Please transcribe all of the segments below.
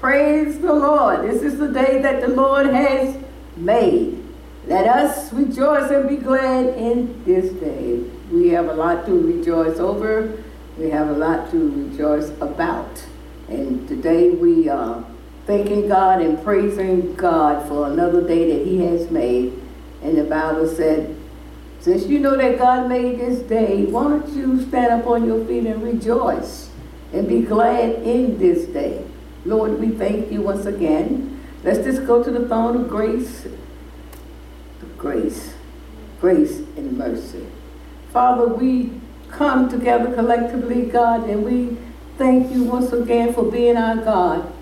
Praise the Lord. This is the day that the Lord has made. Let us rejoice and be glad in this day. We have a lot to rejoice over. We have a lot to rejoice about. And today we are thanking God and praising God for another day that He has made. And the Bible said, since you know that God made this day, why don't you stand up on your feet and rejoice and be glad in this day? Lord, we thank you once again. Let's just go to the throne of grace. Grace, grace and mercy. Father, we come together collectively, God, and we thank you once again for being our God.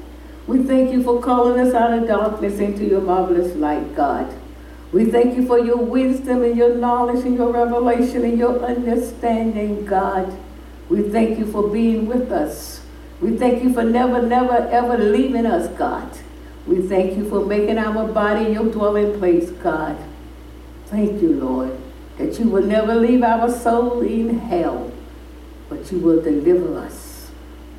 We thank you for calling us out of darkness into your marvelous light, God. We thank you for your wisdom and your knowledge and your revelation and your understanding, God. We thank you for being with us. We thank you for never, never, ever leaving us, God. We thank you for making our body your dwelling place, God. Thank you, Lord, that you will never leave our soul in hell, but you will deliver us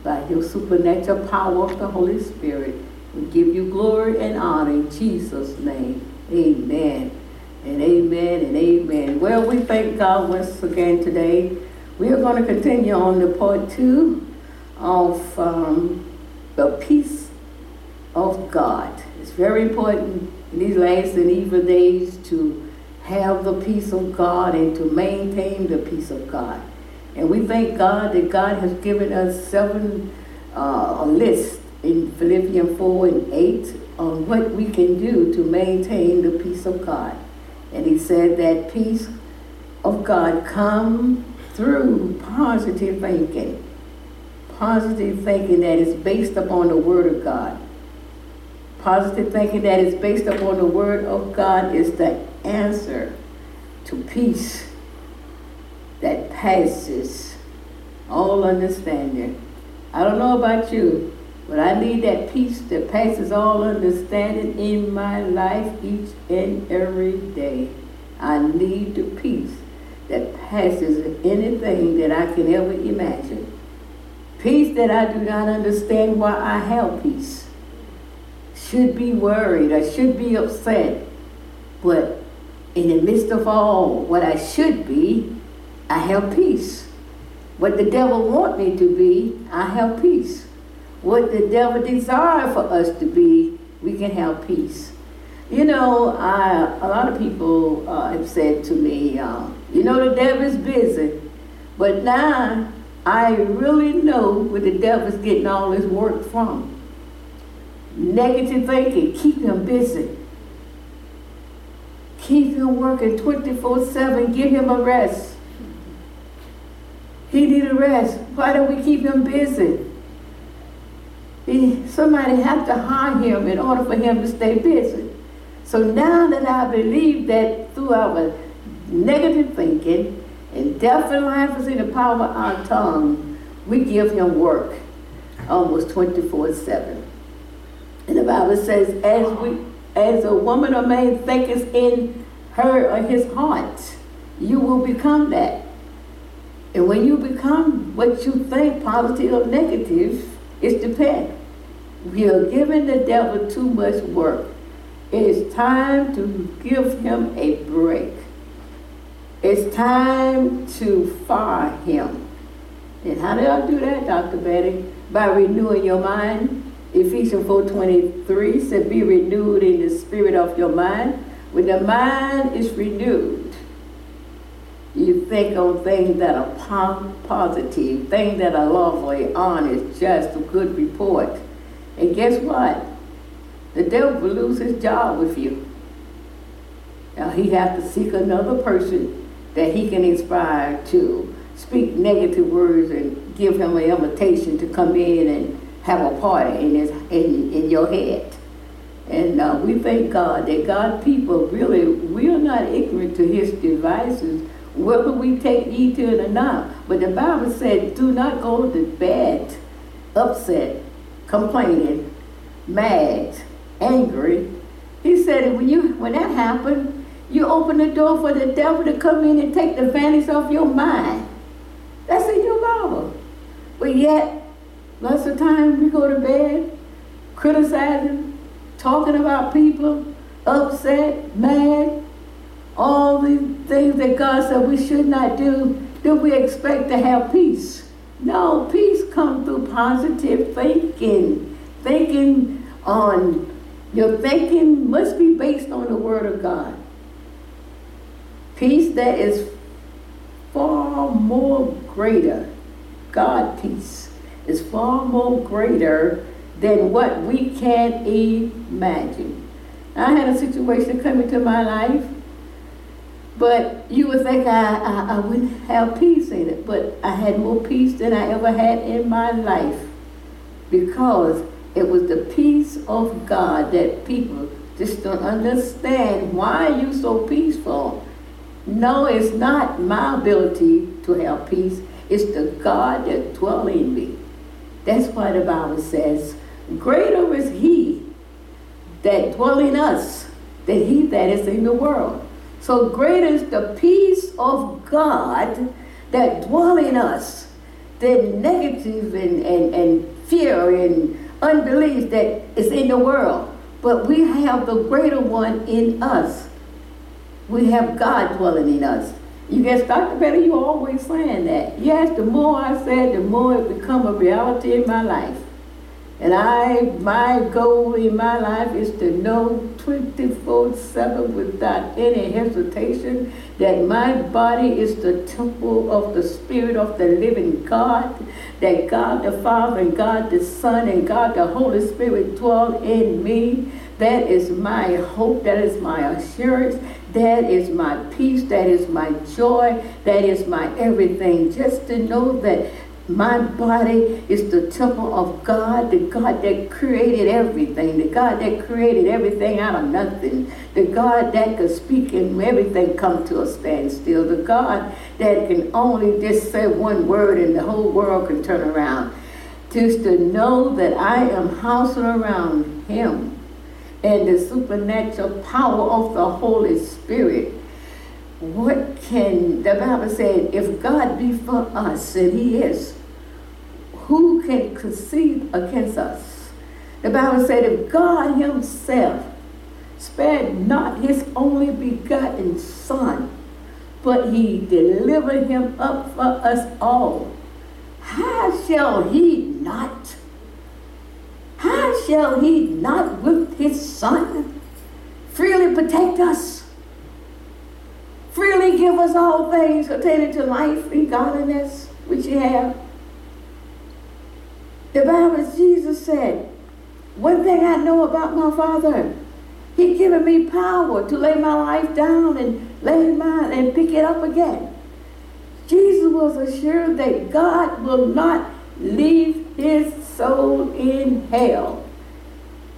by your supernatural power of the Holy Spirit. We give you glory and honor in Jesus' name. Amen. And amen and amen. Well, we thank God once again today. We are going to continue on to part two of um, the peace of God. It's very important in these last and evil days to have the peace of God and to maintain the peace of God. And we thank God that God has given us seven, uh, a list in Philippians 4 and 8 on what we can do to maintain the peace of God. And he said that peace of God come through positive thinking. Positive thinking that is based upon the Word of God. Positive thinking that is based upon the Word of God is the answer to peace that passes all understanding. I don't know about you, but I need that peace that passes all understanding in my life each and every day. I need the peace that passes anything that I can ever imagine. Peace that I do not understand why I have peace. Should be worried, I should be upset. But in the midst of all what I should be, I have peace. What the devil want me to be, I have peace what the devil desires for us to be, we can have peace. You know, I, a lot of people uh, have said to me, uh, you know, the devil is busy. But now I really know where the devil's getting all his work from. Negative thinking, keep him busy. Keep him working 24 7, give him a rest. He need a rest. Why don't we keep him busy? somebody have to hire him in order for him to stay busy. So now that I believe that through our negative thinking and death and life is in the power of our tongue, we give him work almost 24-7. And the Bible says, as we as a woman or man thinketh in her or his heart, you will become that. And when you become what you think, positive or negative, it's the depend. We are giving the devil too much work. It is time to give him a break. It's time to fire him. And how do I do that, Dr. Betty? By renewing your mind. Ephesians 4.23 said, be renewed in the spirit of your mind. When the mind is renewed, you think on things that are positive, things that are lovely, honest, just, a good report. And guess what? The devil will lose his job with you. Now he has to seek another person that he can inspire to speak negative words and give him an invitation to come in and have a party in his in, in your head. And uh, we thank God that God people really we are not ignorant to his devices, whether we take heed to it or not. But the Bible said, do not go to bed upset complaining, mad, angry. He said when you when that happened, you open the door for the devil to come in and take the vanities off your mind. That's in your Bible. But yet, lots of times we go to bed criticizing, talking about people, upset, mad, all these things that God said we should not do, do we expect to have peace? No, peace comes through positive thinking. Thinking on, your thinking must be based on the Word of God. Peace that is far more greater, God peace, is far more greater than what we can imagine. I had a situation come into my life, but you would think I, I, I wouldn't have peace in it, but I had more peace than I ever had in my life because it was the peace of God that people just don't understand. Why you so peaceful? No, it's not my ability to have peace. It's the God that dwells in me. That's why the Bible says, Greater is he that dwell in us than he that is in the world. So great is the peace of God that dwell in us than negative and, and, and fear and unbelief that is in the world. But we have the greater one in us. We have God dwelling in us. You guess, Dr. Betty, you always saying that. Yes, the more I said, the more it become a reality in my life. And I, my goal in my life is to know 24-7 without any hesitation that my body is the temple of the Spirit of the living God, that God the Father and God the Son and God the Holy Spirit dwell in me. That is my hope, that is my assurance, that is my peace, that is my joy, that is my everything. Just to know that my body is the temple of God, the God that created everything, the God that created everything out of nothing, the God that could speak and everything come to a standstill, the God that can only just say one word and the whole world can turn around. Just to know that I am housing around Him and the supernatural power of the Holy Spirit what can the Bible said if God be for us and he is who can conceive against us? The Bible said, if God himself spared not his only begotten son, but he delivered him up for us all, how shall he not? How shall he not with his son freely protect us? Freely give us all things pertaining to life and godliness, which he have the Bible, Jesus said, one thing I know about my Father, He given me power to lay my life down and lay mine and pick it up again. Jesus was assured that God will not leave his soul in hell.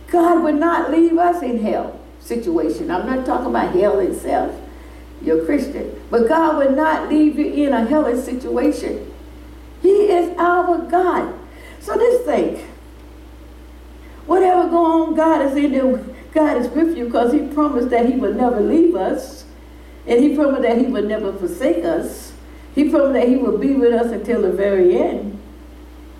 God would not leave us in hell situation. I'm not talking about hell itself. You're Christian. But God would not leave you in a hellish situation. He is our God. So just think, whatever go on, God is in there. God is with you because he promised that he would never leave us. And he promised that he would never forsake us. He promised that he would be with us until the very end.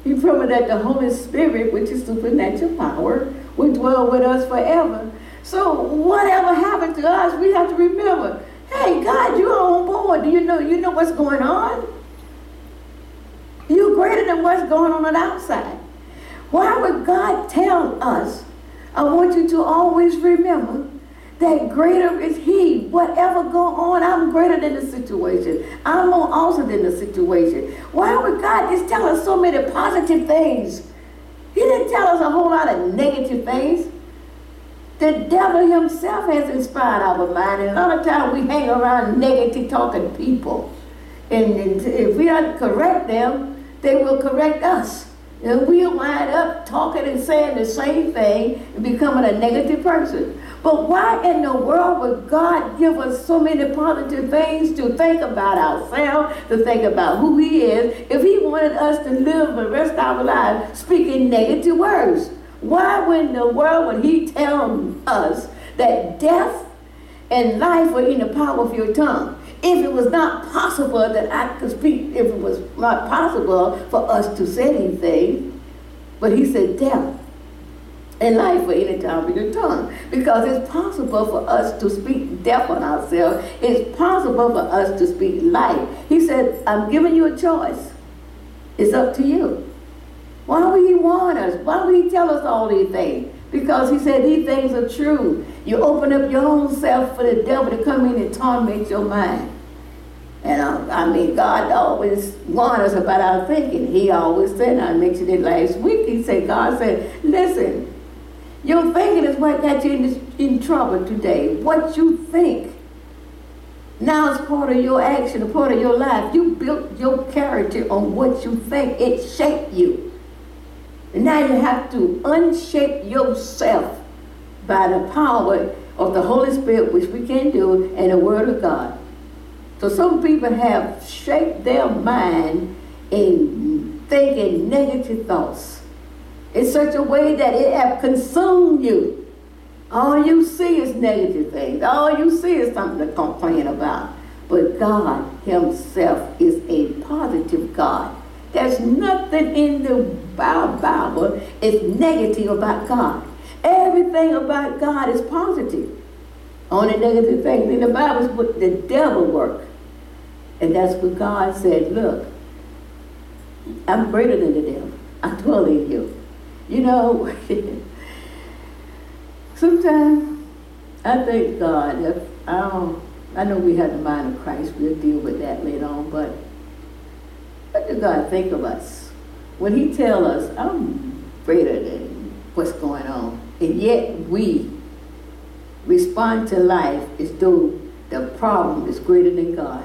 He promised that the Holy Spirit, which is supernatural power, would dwell with us forever. So whatever happened to us, we have to remember, hey, God, you're on board. Do you know you know what's going on? You're greater than what's going on on the outside. Why would God tell us? I want you to always remember that greater is he. Whatever go on, I'm greater than the situation. I'm more awesome than the situation. Why would God just tell us so many positive things? He didn't tell us a whole lot of negative things. The devil himself has inspired our mind. And a lot of times we hang around negative talking people. And, if we don't correct them, they will correct us. And we'll wind up talking and saying the same thing and becoming a negative person. But why in the world would God give us so many positive things to think about ourselves, to think about who He is, if He wanted us to live the rest of our lives speaking negative words? Why in the world would He tell us that death and life are in the power of your tongue? If it was not possible that I could speak, if it was not possible for us to say anything, but he said, death and life for any time of your tongue. Because it's possible for us to speak death on ourselves. It's possible for us to speak life. He said, I'm giving you a choice. It's up to you. Why would he warn us? Why would he tell us all these things? Because he said these things are true. You open up your own self for the devil to come in and torment your mind. And uh, I mean, God always warned us about our thinking. He always said, I mentioned it last week, he said, God said, listen, your thinking is what got you in, this, in trouble today. What you think. Now it's part of your action, a part of your life. You built your character on what you think. It shaped you. And now you have to unshape yourself by the power of the Holy Spirit, which we can do, and the Word of God. So some people have shaped their mind in thinking negative thoughts in such a way that it have consumed you. All you see is negative things. All you see is something to complain about. But God Himself is a positive God. There's nothing in the Bible is negative about God. Everything about God is positive. Only negative things in the Bible is what the devil work. And that's what God said, look, I'm greater than the devil. I dwell in you. You know, sometimes I thank God. If I don't, I know we have the mind of Christ. We'll deal with that later on. But what did God think of us when He tell us, "I'm greater than what's going on," and yet we respond to life as though the problem is greater than God,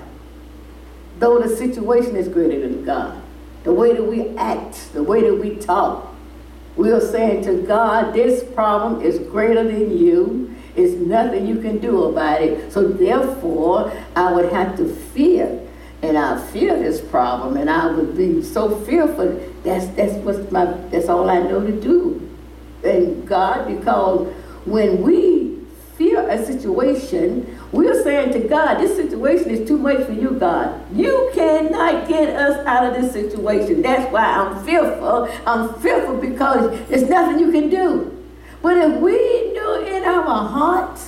though the situation is greater than God. The way that we act, the way that we talk, we are saying to God, this problem is greater than you. It's nothing you can do about it. So therefore, I would have to fear. And I fear this problem, and I would be so fearful. That's that's what's my that's all I know to do. And God, because when we fear a situation, we're saying to God, this situation is too much for you, God. You cannot get us out of this situation. That's why I'm fearful. I'm fearful because there's nothing you can do. But if we knew in our heart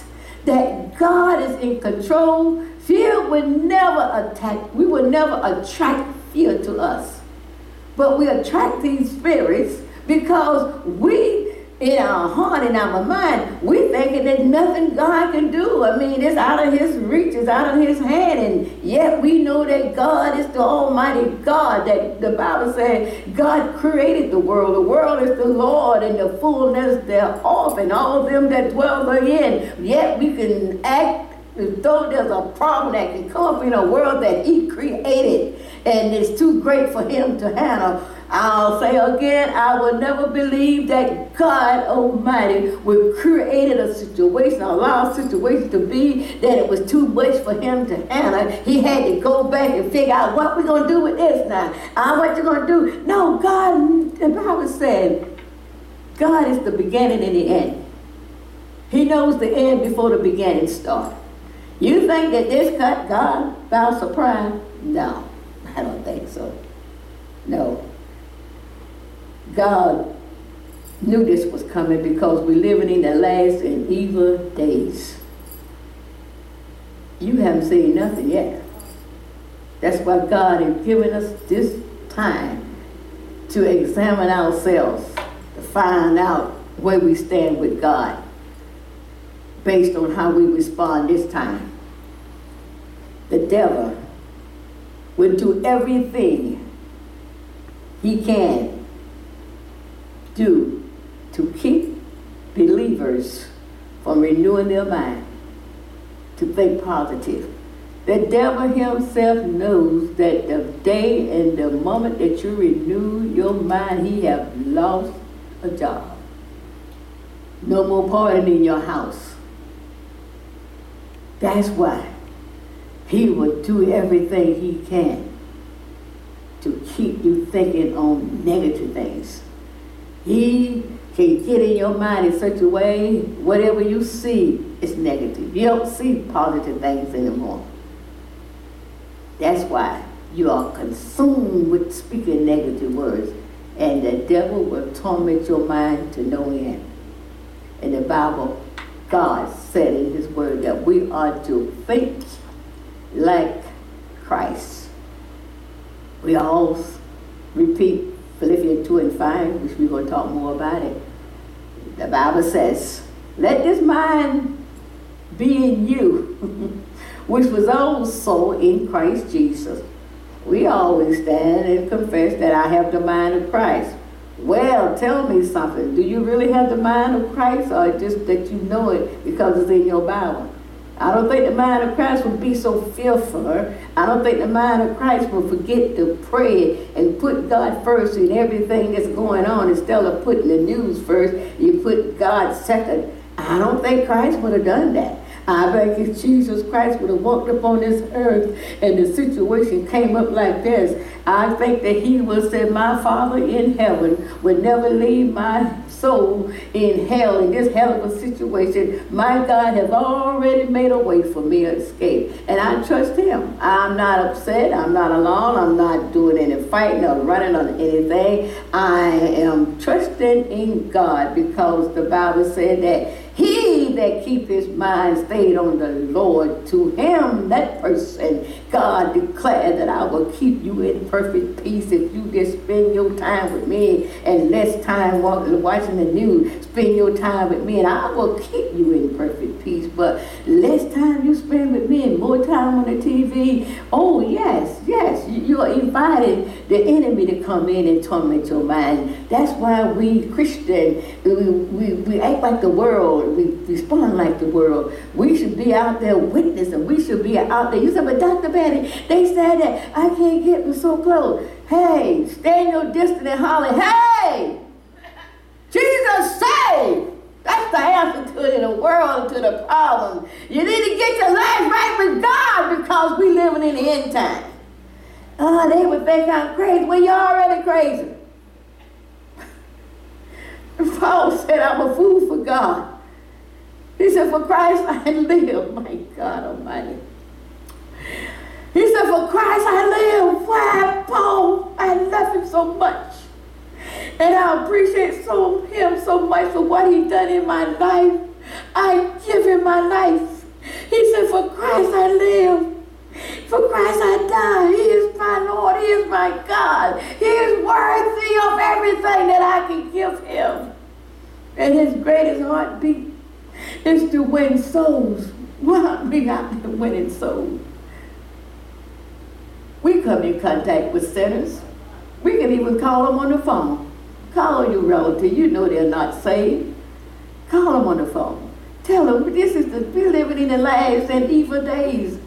that God is in control, fear would never attack, we would never attract fear to us. But we attract these spirits because we in our heart, in our mind, we thinking there's nothing God can do. I mean, it's out of his reach, it's out of his hand. And yet we know that God is the Almighty God. That the Bible says God created the world. The world is the Lord and the fullness thereof, and all them that dwell therein. Yet we can act though there's a problem that can come in a world that he created and it's too great for him to handle. I'll say again, I will never believe that God Almighty would created a situation, allow a situation to be that it was too much for him to handle. He had to go back and figure out what we're going to do with this now. Uh, what you to do? No, God, the Bible said, God is the beginning and the end. He knows the end before the beginning starts. You think that this cut God by surprise? No, I don't think so. No. God knew this was coming because we're living in the last and evil days. You haven't seen nothing yet. That's why God has given us this time to examine ourselves, to find out where we stand with God based on how we respond this time. The devil will do everything he can do to keep believers from renewing their mind, to think positive. The devil himself knows that the day and the moment that you renew your mind, he have lost a job. No more partying in your house. That's why he will do everything he can to keep you thinking on negative things. He can get in your mind in such a way, whatever you see is negative. You don't see positive things anymore. That's why you are consumed with speaking negative words, and the devil will torment your mind to no end. And the Bible, God said in His Word that we are to think like Christ. We all repeat Philippians 2 and 5, which we're going to talk more about it. The Bible says, Let this mind be in you, which was also in Christ Jesus. We always stand and confess that I have the mind of Christ. Well, tell me something. Do you really have the mind of Christ or just that you know it because it's in your Bible? I don't think the mind of Christ will be so fearful. I don't think the mind of Christ will forget to pray and put God first in everything that's going on instead of putting the news first. You put God second. I don't think Christ would have done that. I think if Jesus Christ would have walked upon this earth and the situation came up like this, I think that he would say, My Father in heaven would never leave my soul in hell, in this hell of a situation. My God has already made a way for me to escape. And I trust him. I'm not upset. I'm not alone. I'm not doing any fighting or running on anything. I am trusting in God because the Bible said that that keep his mind stayed on the Lord, to him, that person, God declared that I will keep you in perfect peace if you just spend your time with me and less time watching the news. Spend your time with me and I will keep you in perfect peace. But less time you spend with me and more time on the TV, oh yes, yes, you are inviting the enemy to come in and torment your mind. That's why we Christian, we, we, we act like the world we respond like the world. We should be out there witnessing. We should be out there. You said, but Dr. Betty, they said that I can't get them so close. Hey, stand your distance and holler, hey, Jesus saved. That's the answer to it in the world, to the problem. You need to get your life right with God because we living in the end time. Oh, they would think I'm crazy. Well, you're already crazy. Paul said, I'm a fool for God. He said, For Christ I live. My God Almighty. He said, For Christ I live. Why, Paul? I love him so much. And I appreciate so him so much for what he done in my life. I give him my life. He said, For Christ I live. For Christ I die. He is my Lord. He is my God. He is worthy of everything that I can give him. And his greatest heartbeat is to win souls. Why we out there winning souls? We come in contact with sinners. We can even call them on the phone. Call your relative. You know they're not saved. Call them on the phone. Tell them this is the we're living in the last and evil days.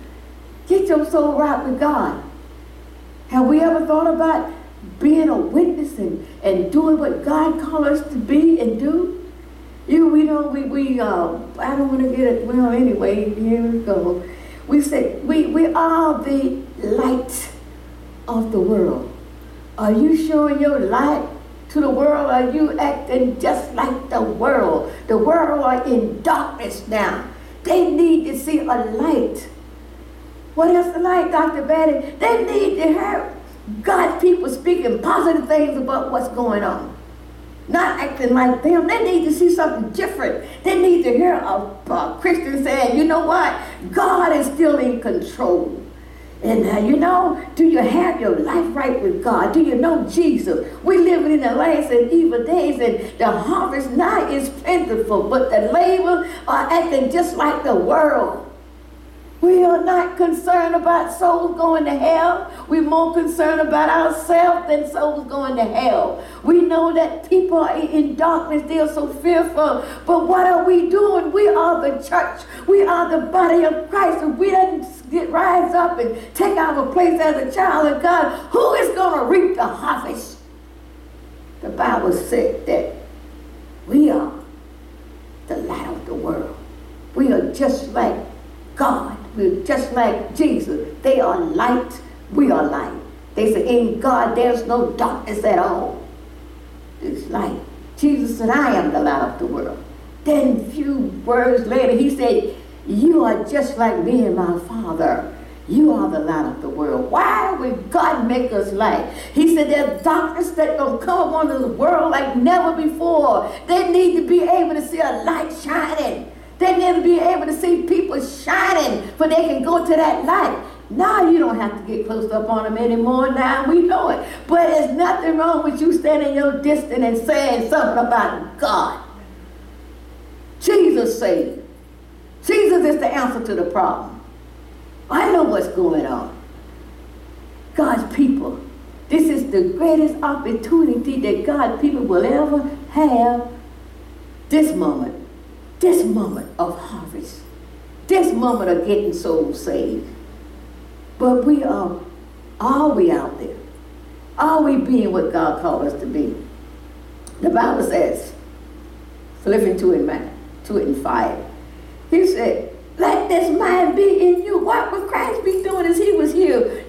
Get your soul right with God. Have we ever thought about being a witness and, and doing what God called us to be and do? You, we know, we, we uh, I don't want to get it, well, anyway, here we go. We say, we, we are the light of the world. Are you showing your light to the world? Are you acting just like the world? The world are in darkness now. They need to see a light. What is the light, Dr. Betty? They need to hear God's people speaking positive things about what's going on not acting like them. They need to see something different. They need to hear a, a Christian saying, you know what? God is still in control. And uh, you know, do you have your life right with God? Do you know Jesus? We're living in the last and evil days, and the harvest now is plentiful, but the labor are acting just like the world. We are not concerned about souls going to hell. We're more concerned about ourselves than souls going to hell. We know that people are in darkness, they are so fearful. But what are we doing? We are the church. We are the body of Christ. If we don't get rise up and take our place as a child of God, who is going to reap the harvest? The Bible said that we are the light of the world. We are just like God. Just like Jesus. They are light, we are light. They say, in God there's no darkness at all. It's light. Jesus said, I am the light of the world. Then few words later, he said, you are just like me and my Father. You are the light of the world. Why would God make us light? He said there's darkness that gonna come upon the world like never before. They need to be able to see a light to be able to see people shining for they can go to that light. Now you don't have to get close up on them anymore. Now we know it. But there's nothing wrong with you standing your distance and saying something about God. Jesus saved. Jesus is the answer to the problem. I know what's going on. God's people. This is the greatest opportunity that God's people will ever have. This moment. This moment of harvest. This moment of getting souls saved. But we are, are we out there? Are we being what God called us to be? The Bible says, Philippians 2 and, 2 and 5, he said, let this mind be in you. What would Christ be doing as he was here?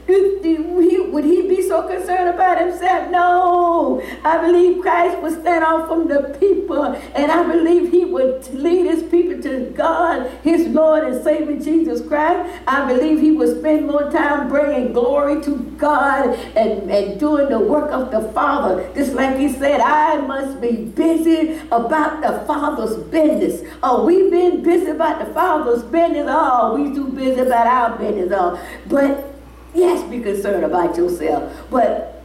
Would he be so concerned about himself? No. I believe Christ would stand out from the people, and I believe he would lead his people to God, his Lord and Savior Jesus Christ. I believe he would spend more time bringing glory to God and, and doing the work of the Father. Just like he said, I must be busy about the Father's business. Oh, we've been busy about the Father's business all. We too busy about our business all. But yes, be concerned about yourself. But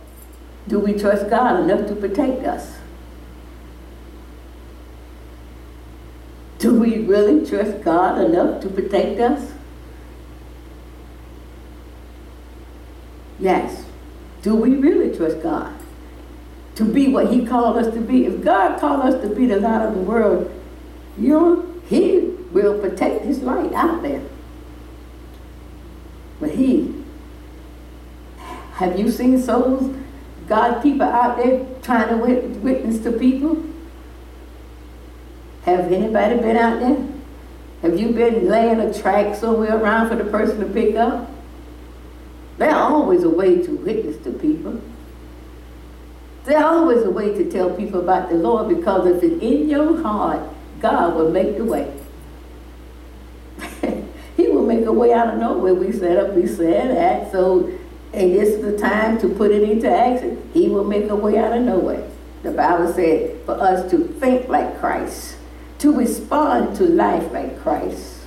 do we trust God enough to protect us? Do we really trust God enough to protect us? Yes. Do we really trust God to be what He called us to be? If God called us to be the light of the world, you know, He will protect his light out there. But he, have you seen souls, God people out there trying to witness to people? Have anybody been out there? Have you been laying a track somewhere around for the person to pick up? There's always a way to witness to people. There's always a way to tell people about the Lord because if it's in your heart, God will make the way he will make a way out of nowhere. We set up, we said that. So, and this is the time to put it into action. He will make a way out of nowhere. The Bible said for us to think like Christ, to respond to life like Christ,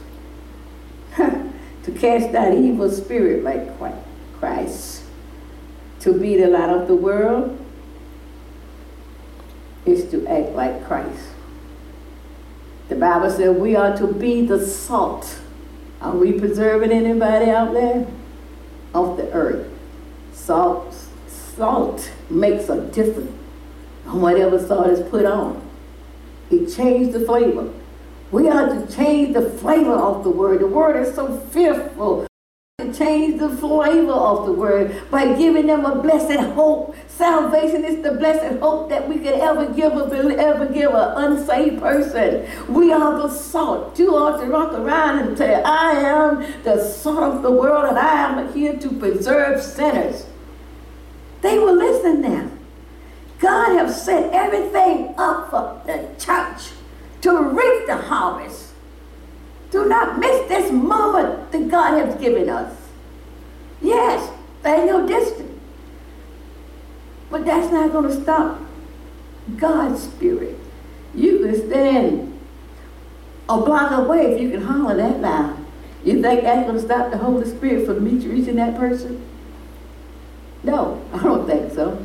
to cast out evil spirit like Christ, to be the light of the world is to act like Christ. The Bible said we are to be the salt are we preserving anybody out there? Off the earth. Salt, salt makes a difference on whatever salt is put on. It changed the flavor. We have to change the flavor of the word. The word is so fearful To change the flavor of the word by giving them a blessed hope. Salvation is the blessed hope that we could ever give a ever give an unsaved person. We are the salt. You ought to rock around and say, I am the salt of the world and I am here to preserve sinners. They will listen now. God has set everything up for the church to reap the harvest. Do not miss this moment that God has given us. Yes, they know distant. But that's not going to stop God's spirit. You can stand a block away if you can holler that loud. You think that's going to stop the Holy Spirit from reaching that person? No, I don't think so.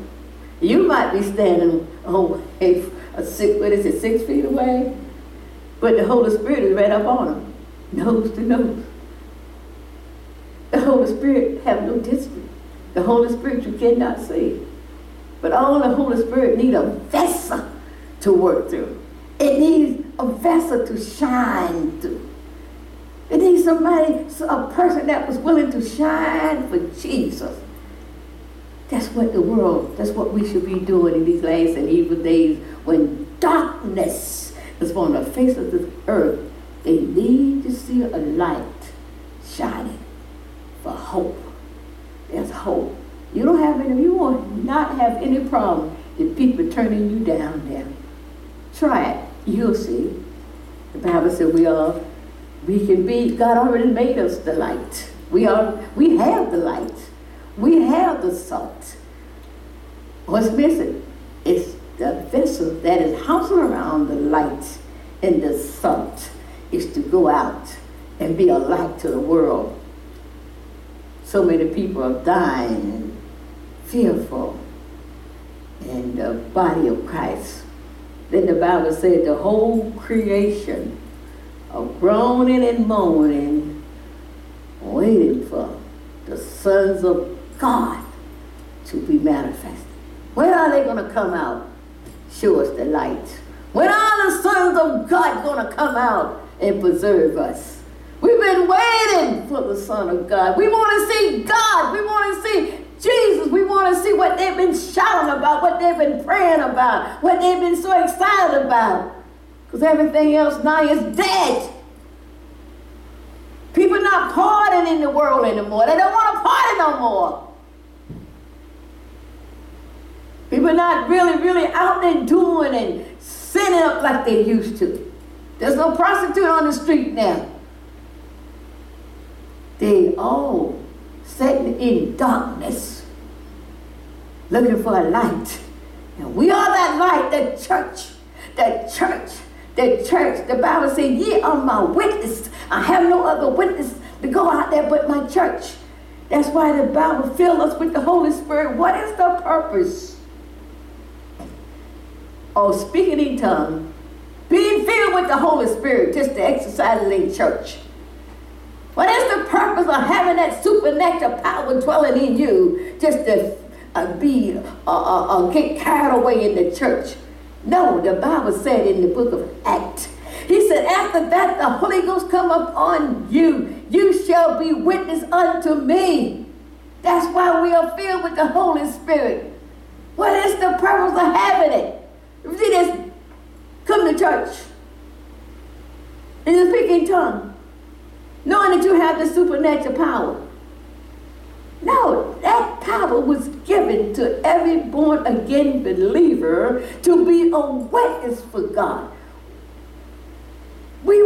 You might be standing oh, a, a six, what is it, six feet away, but the Holy Spirit is right up on them, nose to nose. The Holy Spirit have no distance. The Holy Spirit you cannot see. But all the Holy Spirit need a vessel to work through. It needs a vessel to shine through. It needs somebody, a person that was willing to shine for Jesus. That's what the world, that's what we should be doing in these last and evil days when darkness is on the face of the earth. They need to see a light shining for hope. There's hope. You don't have any, you will not have any problem if people turning you down there. Try it. You'll see. The Bible said we are, we can be, God already made us the light. We are, we have the light. We have the salt. What's missing? It's the vessel that is housing around the light and the salt. is to go out and be a light to the world. So many people are dying and fearful in the body of Christ. Then the Bible said the whole creation of groaning and moaning, waiting for the sons of God to be manifested. When are they going to come out? Show us the light. When are the sons of God going to come out and preserve us? We've been waiting for the Son of God. We want to see God. We want to see Jesus. We want to see what they've been shouting about, what they've been praying about, what they've been so excited about. Because everything else now is dead. People not partying in the world anymore. They don't want to party no more. People not really, really out there doing and sinning up like they used to. There's no prostitute on the street now. They all sitting in darkness, looking for a light. And we are that light, the church, the church, the church. The Bible says, ye are my witness. I have no other witness to go out there but my church. That's why the Bible fills us with the Holy Spirit. What is the purpose of speaking in tongues, being filled with the Holy Spirit just to exercise in church? What is the purpose of having that supernatural power dwelling in you just to uh, be, uh, uh, uh, get carried away in the church? No, the Bible said in the book of Acts, he said, after that the Holy Ghost come upon you, you shall be witness unto me. That's why we are filled with the Holy Spirit. What is the purpose of having it? See this? Come to church. And you speak in tongues knowing that you have the supernatural power. No, that power was given to every born again believer to be a witness for God. We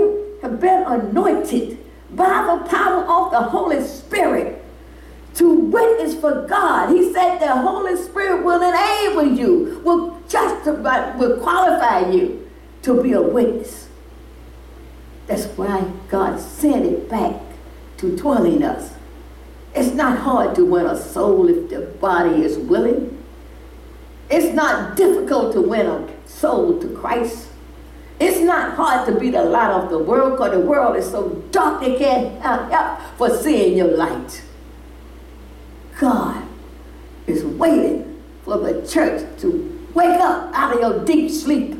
have been anointed by the power of the Holy Spirit to witness for God. He said the Holy Spirit will enable you, will justify, will qualify you to be a witness. That's why God sent it back to dwelling us. It's not hard to win a soul if the body is willing. It's not difficult to win a soul to Christ. It's not hard to be the light of the world because the world is so dark they can't help for seeing your light. God is waiting for the church to wake up out of your deep sleep.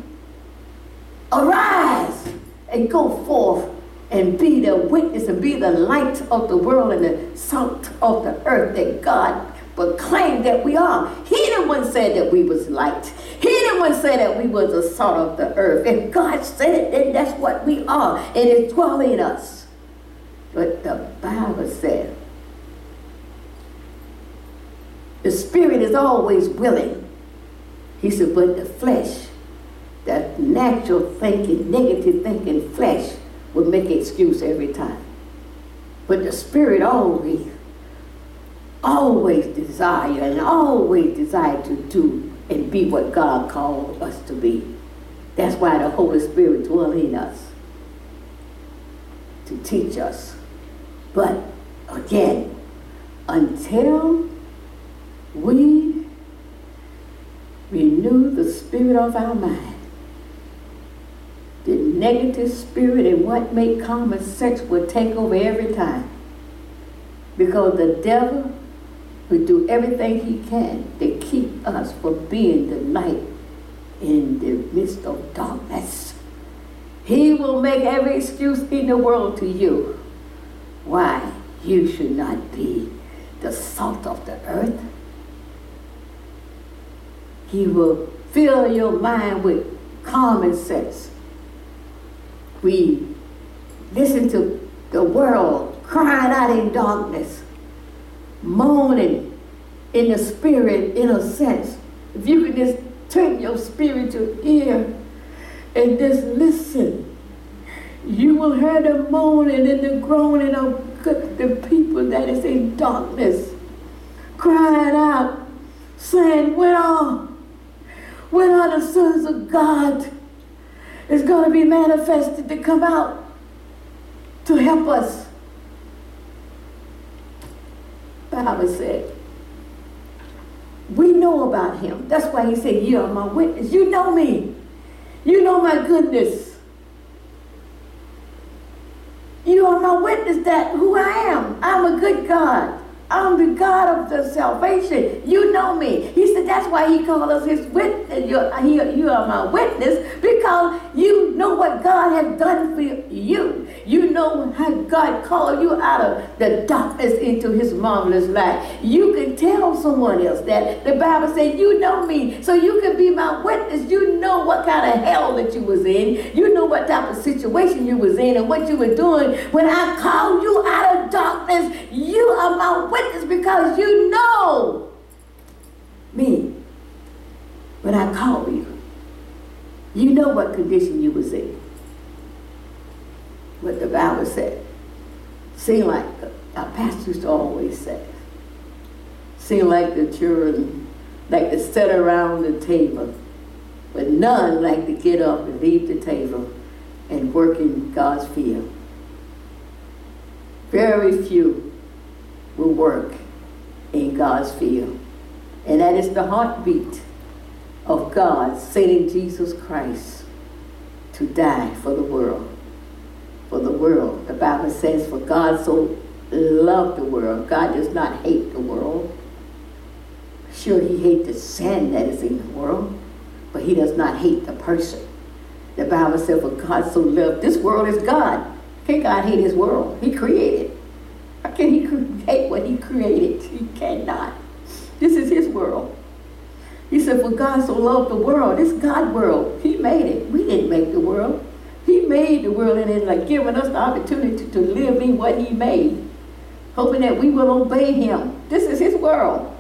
Arise and go forth and be the witness and be the light of the world and the salt of the earth that God proclaimed that we are. He the one said that we was light. He the one said that we was the salt of the earth. And God said it, and that's what we are. And it's dwelling in us. But the Bible said, the spirit is always willing. He said, but the flesh that natural thinking, negative thinking flesh will make excuse every time. But the spirit always, always desire and always desire to do and be what God called us to be. That's why the Holy Spirit dwells in us to teach us. But again, until we renew the spirit of our mind, the negative spirit and what make common sense will take over every time. Because the devil will do everything he can to keep us from being the light in the midst of darkness. He will make every excuse in the world to you why you should not be the salt of the earth. He will fill your mind with common sense we listen to the world crying out in darkness, moaning in the spirit, in a sense. If you could just turn your spiritual ear and just listen, you will hear the moaning and the groaning of the people that is in darkness, crying out, saying, Where are, where are the sons of God? is going to be manifested to come out. to help us. Bible said, we know about him. That's why he said, You are my witness. You know me. You know my goodness. You are my witness that who I am. I'm a good God. I'm the God of the salvation. You know me. He said that's why he called us his witness. He, you are my witness because you know what God has done for you. You know how God called you out of the darkness into his marvelous light. You can tell someone else that. The Bible said, you know me, so you can be my witness. You know what kind of hell that you was in. You know what type of situation you was in and what you were doing. When I called you out of darkness, you are my witness witness because you know me when I call you. You know what condition you was in. What the Bible said. Seem like our pastor always say. Seem like the children like to sit around the table, but none like to get up and leave the table and work in God's field. Very few will work in God's field. And that is the heartbeat of God sending Jesus Christ to die for the world. For the world. The Bible says, For God so loved the world. God does not hate the world. Sure, he hates the sin that is in the world, but he does not hate the person. The Bible says, For God so loved, this world is God. Can God hate his world? He created. How can he create what he created? He cannot. This is his world. He said, For God so loved the world. It's God's world. He made it. We didn't make the world. He made the world and then like giving us the opportunity to live in what he made. Hoping that we will obey him. This is his world.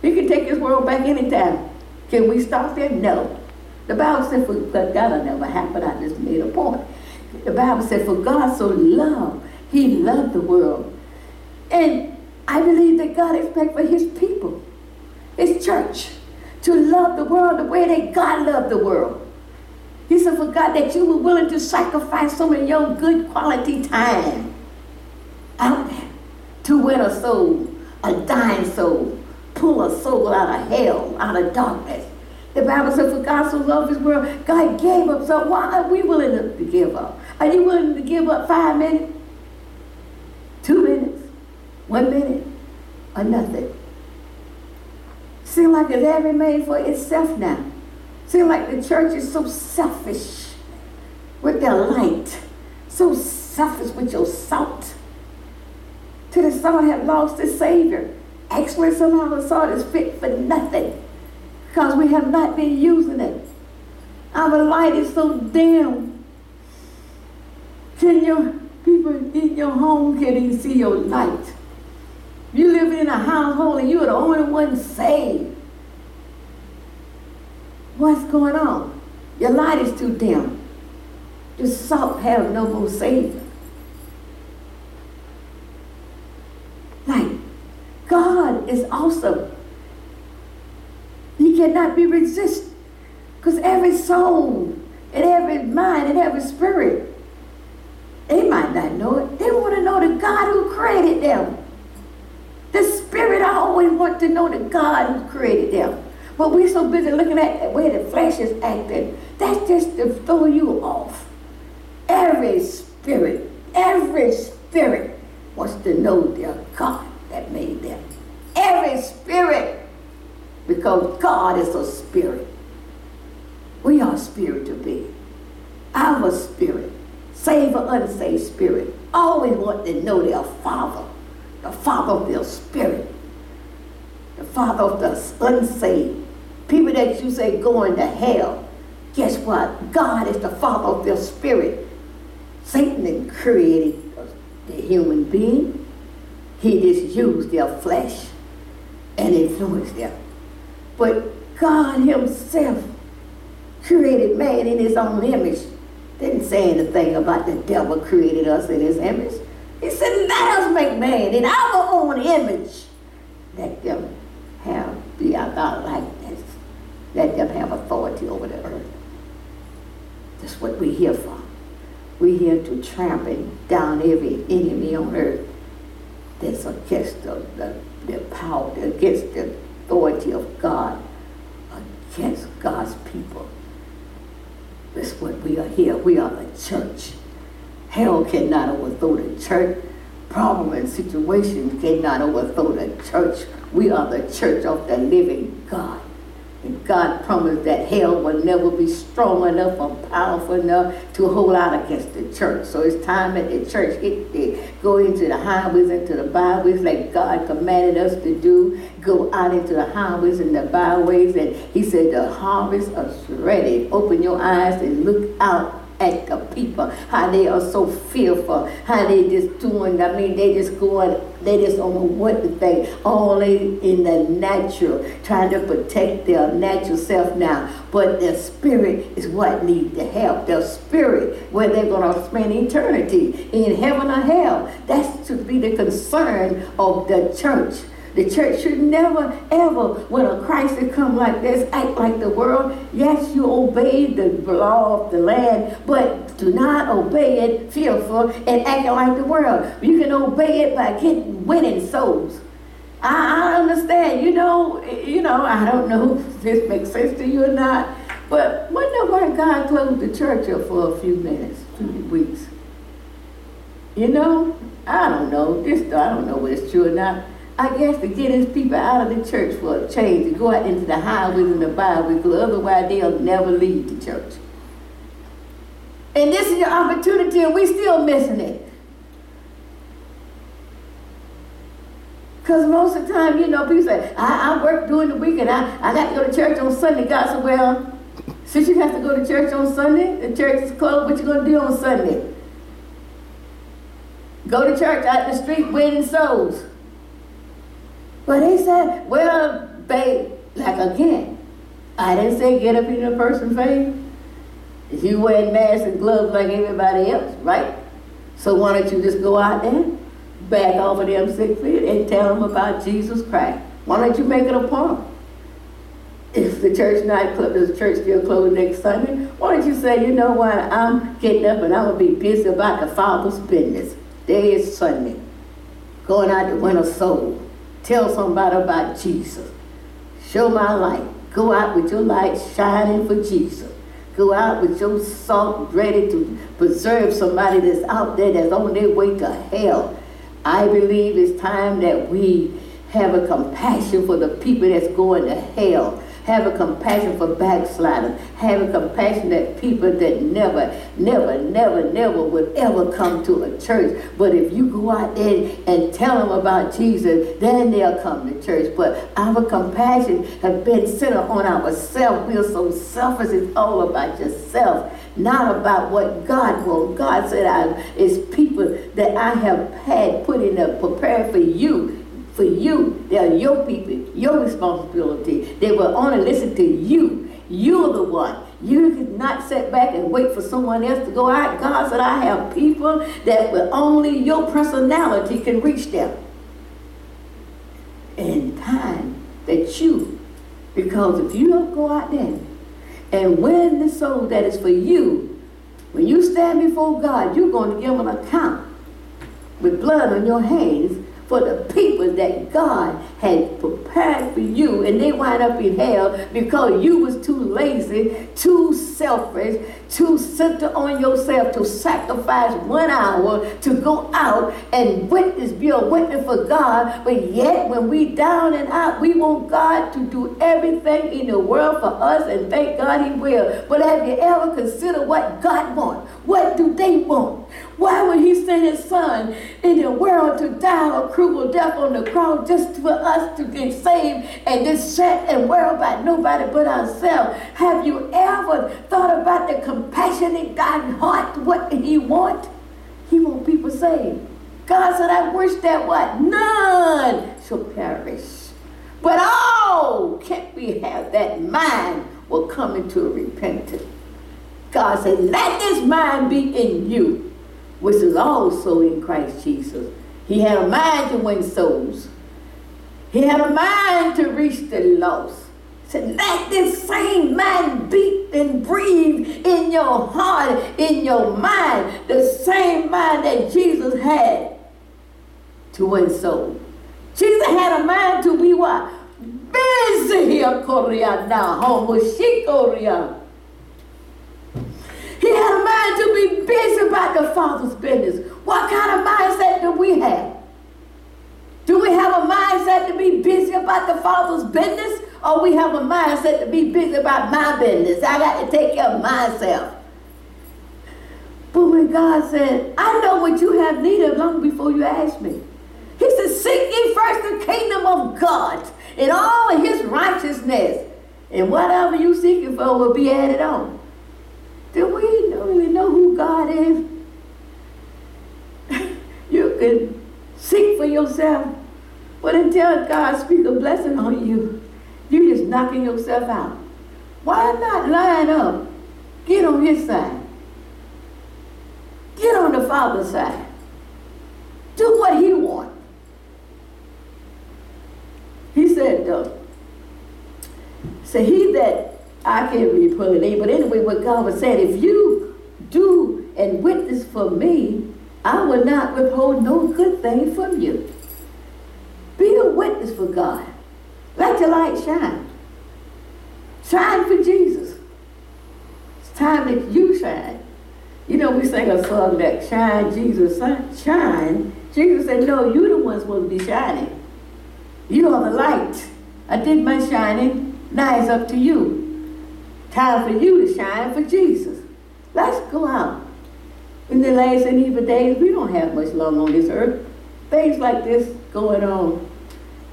He can take his world back anytime. Can we stop there? No. The Bible said, for, but that'll never happen. I just made a point. The Bible said, for God so loved, he loved the world and I believe that God expects for his people, his church, to love the world the way that God loved the world. He said, for God, that you were willing to sacrifice some of your good quality time out there to win a soul, a dying soul, pull a soul out of hell, out of darkness. The Bible says, for God so loved his world, God gave up. So why are we willing to give up? Are you willing to give up five minutes? Two minutes? One minute or nothing. Seem like it's every made for itself now. Seem like the church is so selfish with their light, so selfish with your salt. Till the salt have lost its savior. Actually, somehow the salt is fit for nothing because we have not been using it. Our light is so dim. Can your people in your home can even see your light? You live in a household and you're the only one saved. What's going on? Your light is too dim. The salt has no more savior. Like, God is awesome. He cannot be resisted. Because every soul and every mind and every spirit, they might not know it. They want to know the God who created them. The spirit I always want to know the God who created them. But we're so busy looking at the way the flesh is acting. That's just to throw you off. Every spirit, every spirit wants to know their God that made them. Every spirit. Because God is a spirit. We are spirit to be. Our spirit, save or unsaved spirit, always want to know their Father the father of their spirit, father of the unsaved. People that you say going to hell, guess what? God is the father of their spirit. Satan didn't create the human being. He just used their flesh and influenced them. But God himself created man in his own image. Didn't say anything about the devil created us in his image. He said, let us make man in our own image. Let them have the God likeness. Let them have authority over the earth. That's what we're here for. We're here to trample down every enemy on earth that's against the, the, the power, against the authority of God, against God's people. That's what we are here. We are the church. Hell cannot overthrow the church. Problem and situation cannot overthrow the church. We are the church of the living God. And God promised that hell will never be strong enough or powerful enough to hold out against the church. So it's time that the church get there, go into the highways, and into the byways like God commanded us to do. Go out into the highways and the byways. And he said the harvest is ready. Open your eyes and look out the people, how they are so fearful, how they just doing, I mean, they just going, they just don't know what to think, only in the natural, trying to protect their natural self now. But their spirit is what needs to help. Their spirit, where they're going to spend eternity, in heaven or hell. That should be the concern of the church. The church should never, ever, when a crisis come like this, act like the world. Yes, you obey the law of the land, but do not obey it fearful and acting like the world. You can obey it by getting winning souls. I, I understand, you know, you know, I don't know if this makes sense to you or not, but wonder why God closed the church up for a few minutes, few weeks. You know, I don't know. This I don't know whether it's true or not. I guess to get his people out of the church for a change, to go out into the highways and the byways, because otherwise they'll never leave the church. And this is your opportunity, and we still missing it. Because most of the time, you know, people say, I, I work during the week and I, I got to go to church on Sunday. God said, well, since you have to go to church on Sunday, the church is closed, what you going to do on Sunday? Go to church out the street winning souls. But they said, well, babe, like again, I didn't say get up in a person's face. You wear masks and gloves like everybody else, right? So why don't you just go out there, back off of them six feet and tell them about Jesus Christ? Why don't you make it a point? If the church night club, does the church still closed next Sunday? Why don't you say, you know what, I'm getting up and I'm gonna be busy about the Father's business. There is Sunday. Going out to win a soul. Tell somebody about Jesus. Show my light. Go out with your light shining for Jesus. Go out with your salt ready to preserve somebody that's out there that's on their way to hell. I believe it's time that we have a compassion for the people that's going to hell have a compassion for backsliders. Have a compassion that people that never, never, never, never would ever come to a church. But if you go out there and tell them about Jesus, then they'll come to church. But our compassion has been centered on ourselves. We're so selfish. It's all about yourself, not about what God wants. God said, I, it's people that I have had put in there prepared for you for you. They are your people, your responsibility. They will only listen to you. You're the one. You cannot sit back and wait for someone else to go out. God said, I have people that will only your personality can reach them. In time that you, because if you don't go out there and win the soul that is for you, when you stand before God, you're going to give an account with blood on your hands for the people that God had prepared for you, and they wind up in hell because you was too lazy, too selfish, too centered on yourself to sacrifice one hour to go out and witness, be a witness for God. But yet, when we down and out, we want God to do everything in the world for us, and thank God He will. But have you ever considered what God wants? What do they want? Why would He send His Son in the world to die a cruel death on the cross just for us to get saved and just sit and worry about nobody but ourselves? Have you ever thought about the compassionate God heart? What He want? He want people saved. God said, I wish that what? None shall perish. But all can't we have that mind will come into a repentance. God said, let this mind be in you which is also in Christ Jesus. He had a mind to win souls. He had a mind to reach the lost. Said, let this same mind beat and breathe in your heart, in your mind. The same mind that Jesus had to win souls. Jesus had a mind to be what? Busy here, Korea now, homo Korea. He had a mind to be busy about the Father's business. What kind of mindset do we have? Do we have a mindset to be busy about the Father's business? Or we have a mindset to be busy about my business? I got to take care of myself. But when God said, I know what you have need of long before you ask me. He said, Seek ye first the kingdom of God and all his righteousness. And whatever you seeking for will be added on. Do we really know who God is? you can seek for yourself. But until God speak a blessing on you, you're just knocking yourself out. Why not line up? Get on his side. Get on the Father's side. Do what he wants. He said, uh, say he that I can't really pull it but anyway, what God was saying, if you do and witness for me, I will not withhold no good thing from you. Be a witness for God. Let your light shine. Shine for Jesus. It's time that you shine. You know, we sing a song that shine, Jesus, shine. Jesus said, no, you're the ones supposed to be shining. You are the light. I did my shining. Now it's up to you. Time for you to shine for Jesus. Let's go out. In the last and evil days, we don't have much long on this earth. Things like this going on.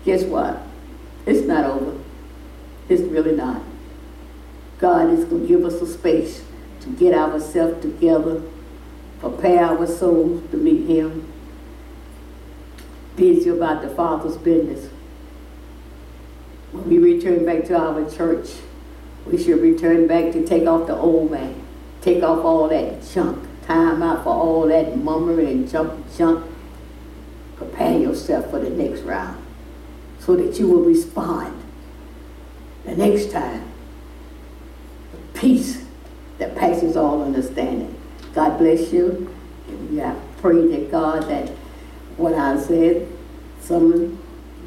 Guess what? It's not over. It's really not. God is going to give us a space to get ourselves together, prepare our souls to meet Him, busy about the Father's business. When we return back to our church, we should return back to take off the old man, take off all that junk, time out for all that murmuring and junk, junk. Prepare yourself for the next round so that you will respond the next time. Peace that passes all understanding. God bless you. I pray that God that what I said, some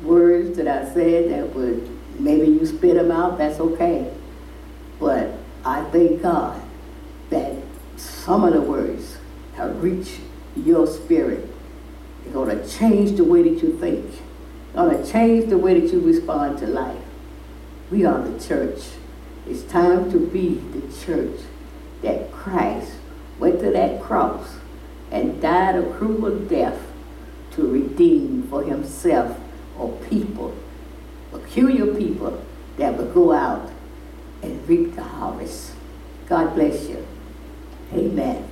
words that I said that would maybe you spit them out, that's okay. But I thank God that some of the words have reached your spirit. They're going to change the way that you think. They're going to change the way that you respond to life. We are the church. It's time to be the church that Christ went to that cross and died a cruel death to redeem for himself a people, peculiar people that would go out and reap the harvest. God bless you. Amen.